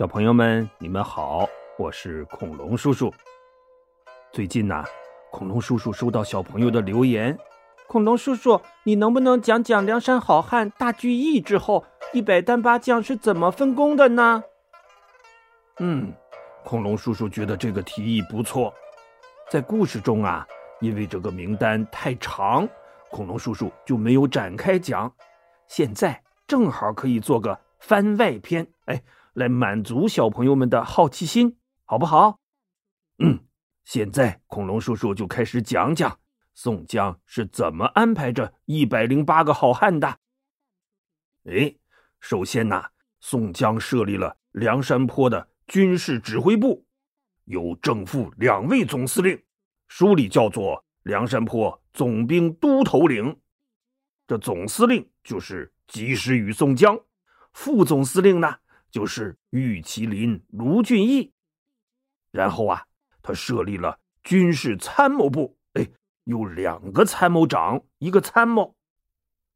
小朋友们，你们好，我是恐龙叔叔。最近呐，恐龙叔叔收到小朋友的留言，恐龙叔叔，你能不能讲讲梁山好汉大聚义之后，一百单八将是怎么分工的呢？嗯，恐龙叔叔觉得这个提议不错。在故事中啊，因为这个名单太长，恐龙叔叔就没有展开讲。现在正好可以做个番外篇，哎。来满足小朋友们的好奇心，好不好？嗯，现在恐龙叔叔就开始讲讲宋江是怎么安排这一百零八个好汉的。哎，首先呢，宋江设立了梁山泊的军事指挥部，有正副两位总司令，书里叫做梁山泊总兵都头领。这总司令就是及时雨宋江，副总司令呢？就是玉麒麟卢俊义，然后啊，他设立了军事参谋部，哎，有两个参谋长，一个参谋。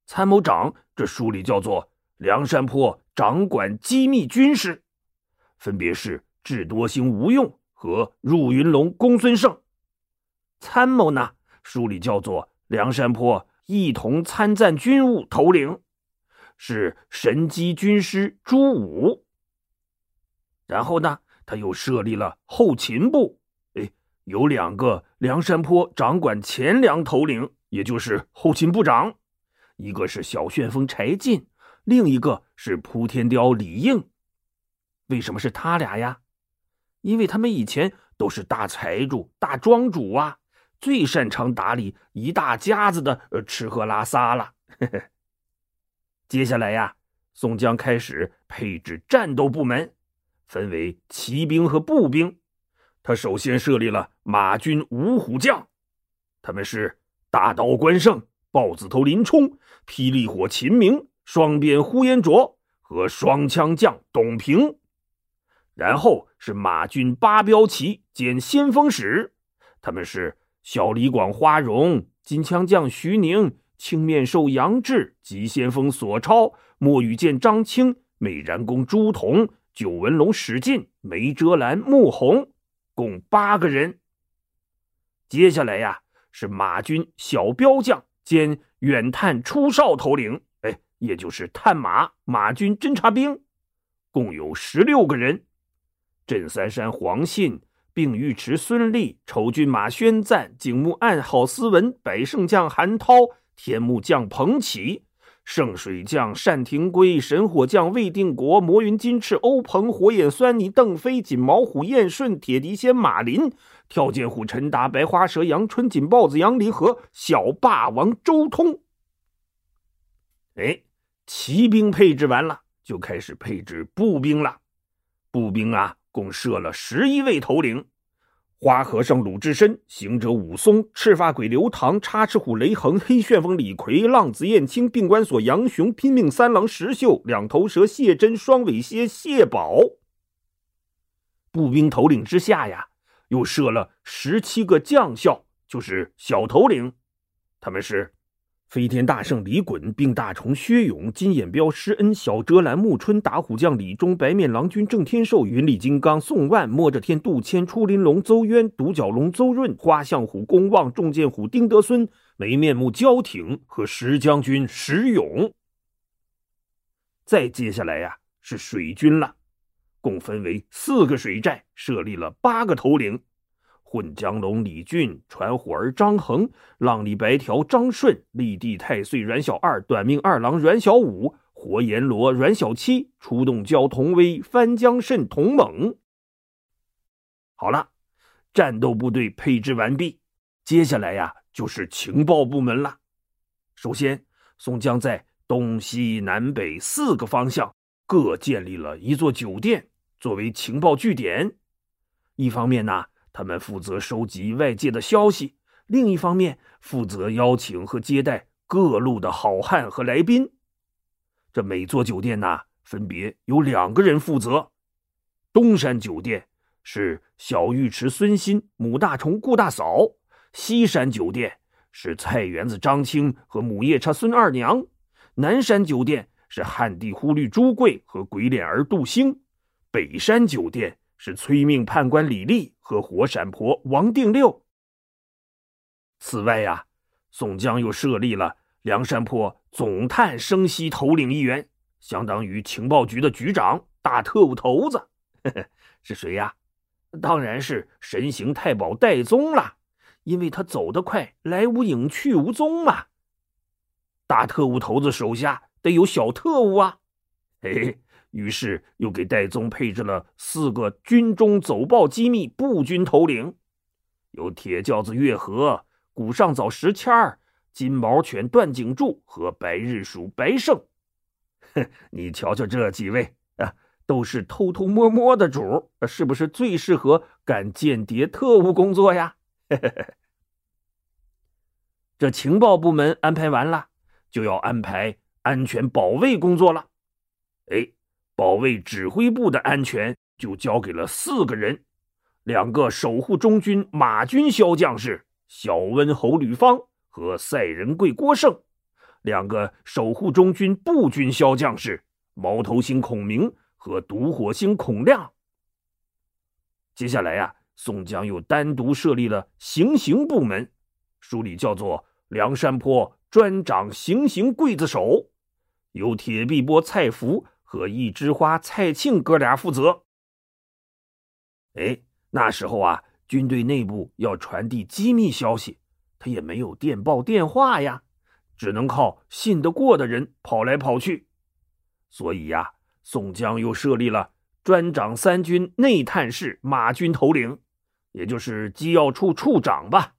参谋长这书里叫做梁山泊掌管机密军事，分别是智多星吴用和入云龙公孙胜。参谋呢，书里叫做梁山泊一同参赞军务头领，是神机军师朱武。然后呢，他又设立了后勤部，哎，有两个梁山坡掌管钱粮头领，也就是后勤部长，一个是小旋风柴进，另一个是扑天雕李应。为什么是他俩呀？因为他们以前都是大财主、大庄主啊，最擅长打理一大家子的吃喝拉撒了。接下来呀，宋江开始配置战斗部门。分为骑兵和步兵，他首先设立了马军五虎将，他们是大刀关胜、豹子头林冲、霹雳火秦明、双鞭呼延灼和双枪将董平。然后是马军八标旗兼先锋使，他们是小李广花荣、金枪将徐宁、青面兽杨志、急先锋索超、墨羽剑张青、美髯公朱仝。九纹龙史进、梅遮拦、穆弘，共八个人。接下来呀，是马军小标将兼远探出哨头领，哎，也就是探马马军侦察兵，共有十六个人。镇三山黄信、并尉迟孙立、丑军马宣赞、景木暗郝思文、百胜将韩涛、天目将彭起。圣水将单廷圭、神火将魏定国、魔云金翅欧鹏、火眼狻猊邓飞、锦毛虎燕顺、铁笛仙马林、跳涧虎陈达、白花蛇杨春、锦豹子杨离和小霸王周通。哎，骑兵配置完了，就开始配置步兵了。步兵啊，共设了十一位头领。花和尚鲁智深、行者武松、赤发鬼刘唐、插翅虎雷横、黑旋风李逵、浪子燕青、病关索杨雄、拼命三郎石秀、两头蛇谢真、双尾蝎谢宝。步兵头领之下呀，又设了十七个将校，就是小头领，他们是。飞天大圣李衮、并大虫薛勇、金眼彪施恩、小遮拦穆春、打虎将李忠、白面郎君郑天寿、云里金刚宋万、摸着天杜迁、出林龙邹渊、独角龙邹润、花象虎公望、重剑虎丁德孙、没面目焦挺和石将军石勇。再接下来呀，是水军了，共分为四个水寨，设立了八个头领。混江龙李俊、传虎儿张衡、浪里白条张顺、立地太岁阮小二、短命二郎阮小五、活阎罗阮小七、出动蛟童威、翻江蜃童猛。好了，战斗部队配置完毕，接下来呀就是情报部门了。首先，宋江在东西南北四个方向各建立了一座酒店，作为情报据点。一方面呢。他们负责收集外界的消息，另一方面负责邀请和接待各路的好汉和来宾。这每座酒店呢，分别有两个人负责。东山酒店是小尉迟孙新、母大虫顾大嫂；西山酒店是菜园子张青和母夜叉孙二娘；南山酒店是旱地忽律朱贵和鬼脸儿杜兴。北山酒店是催命判官李立和活闪婆王定六。此外呀，宋江又设立了梁山泊总探生息头领一员，相当于情报局的局长、大特务头子。是谁呀？当然是神行太保戴宗了，因为他走得快，来无影去无踪嘛。大特务头子手下得有小特务啊，嘿 嘿，于是又给戴宗配置了四个军中走报机密步军头领，有铁轿子月和、古上早石谦儿、金毛犬段景柱和白日鼠白胜。哼，你瞧瞧这几位啊！都是偷偷摸摸的主，是不是最适合干间谍特务工作呀？这情报部门安排完了，就要安排安全保卫工作了。哎，保卫指挥部的安全就交给了四个人：两个守护中军马军骁将士小温侯吕方和赛仁贵郭盛；两个守护中军步军骁将士毛头星孔明。和独火星孔亮。接下来呀，宋江又单独设立了行刑部门，书里叫做梁山坡专掌行刑刽子手，由铁臂波蔡福和一枝花蔡庆哥俩负责。哎，那时候啊，军队内部要传递机密消息，他也没有电报电话呀，只能靠信得过的人跑来跑去，所以呀。宋江又设立了专掌三军内探事马军头领，也就是机要处处长吧。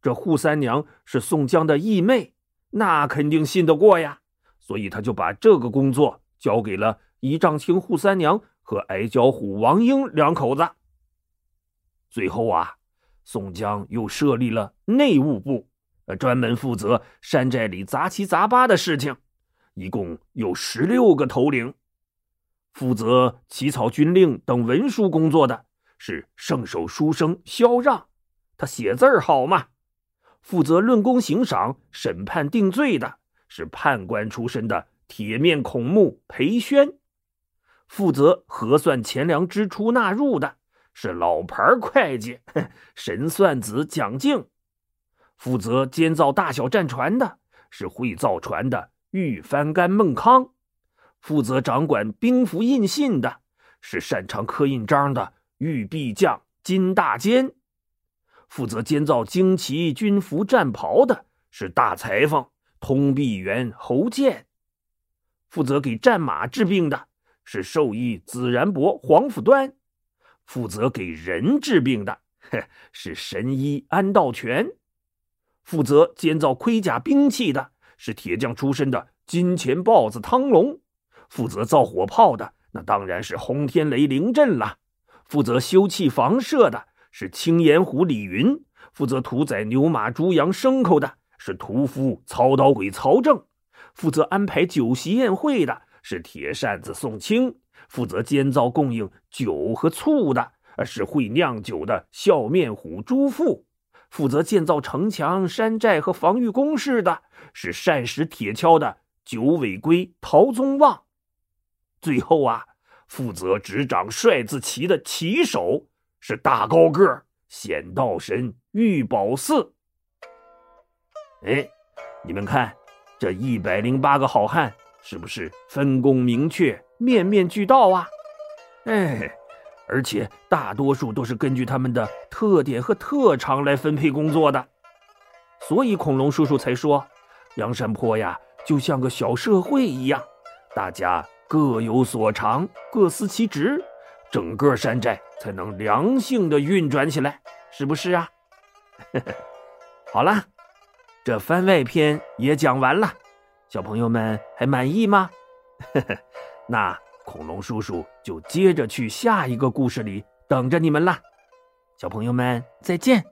这扈三娘是宋江的义妹，那肯定信得过呀，所以他就把这个工作交给了仪仗青扈三娘和矮脚虎王英两口子。最后啊，宋江又设立了内务部，呃，专门负责山寨里杂七杂八的事情。一共有十六个头领，负责起草军令等文书工作的是圣手书生萧让，他写字儿好嘛。负责论功行赏、审判定罪的是判官出身的铁面孔目裴宣，负责核算钱粮支出纳入的是老牌会计 神算子蒋敬，负责监造大小战船的是会造船的。玉帆干孟康，负责掌管兵符印信的是擅长刻印章的玉臂将金大坚；负责监造旌旗、军服、战袍的是大裁缝通臂猿侯健；负责给战马治病的是兽医子然伯黄甫端；负责给人治病的是神医安道全；负责监造盔甲兵器的。是铁匠出身的金钱豹子汤龙，负责造火炮的那当然是轰天雷凌震了；负责修葺房舍的是青岩虎李云；负责屠宰牛马猪羊牲口的是屠夫操刀鬼曹正；负责安排酒席宴会的是铁扇子宋清；负责监造供应酒和醋的是会酿酒的笑面虎朱富；负责建造城墙、山寨和防御工事的。是善使铁锹的九尾龟陶宗旺，最后啊，负责执掌帅字旗的旗手是大高个显道神玉宝寺。哎，你们看，这一百零八个好汉是不是分工明确、面面俱到啊？哎，而且大多数都是根据他们的特点和特长来分配工作的，所以恐龙叔叔才说。梁山坡呀，就像个小社会一样，大家各有所长，各司其职，整个山寨才能良性的运转起来，是不是啊？好了，这番外篇也讲完了，小朋友们还满意吗？那恐龙叔叔就接着去下一个故事里等着你们啦，小朋友们再见。